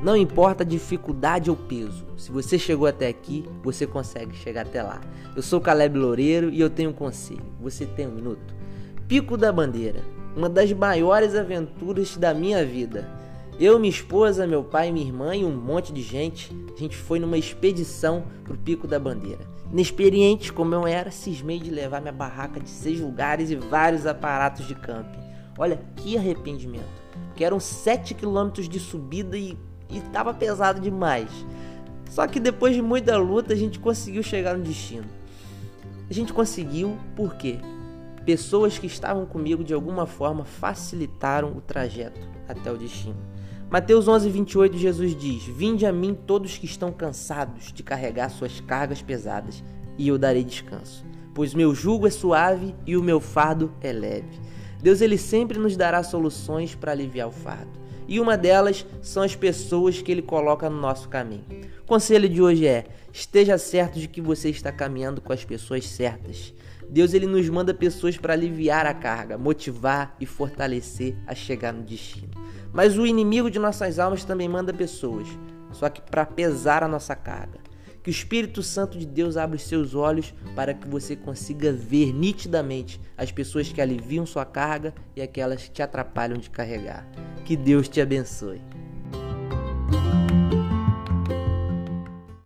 Não importa a dificuldade ou peso, se você chegou até aqui, você consegue chegar até lá. Eu sou Caleb Loureiro e eu tenho um conselho. Você tem um minuto? Pico da Bandeira, uma das maiores aventuras da minha vida. Eu, minha esposa, meu pai, minha irmã e um monte de gente, a gente foi numa expedição pro Pico da Bandeira. Inexperiente como eu era, cismei de levar minha barraca de seis lugares e vários aparatos de camping. Olha que arrependimento, porque eram sete quilômetros de subida e, e tava pesado demais. Só que depois de muita luta a gente conseguiu chegar no destino. A gente conseguiu por quê? Pessoas que estavam comigo de alguma forma facilitaram o trajeto até o destino. Mateus 11, 28, Jesus diz: Vinde a mim todos que estão cansados de carregar suas cargas pesadas, e eu darei descanso. Pois meu jugo é suave e o meu fardo é leve. Deus ele sempre nos dará soluções para aliviar o fardo. E uma delas são as pessoas que ele coloca no nosso caminho. O conselho de hoje é: esteja certo de que você está caminhando com as pessoas certas. Deus ele nos manda pessoas para aliviar a carga, motivar e fortalecer a chegar no destino. Mas o inimigo de nossas almas também manda pessoas, só que para pesar a nossa carga. Que o Espírito Santo de Deus abra os seus olhos para que você consiga ver nitidamente as pessoas que aliviam sua carga e aquelas que te atrapalham de carregar. Que Deus te abençoe.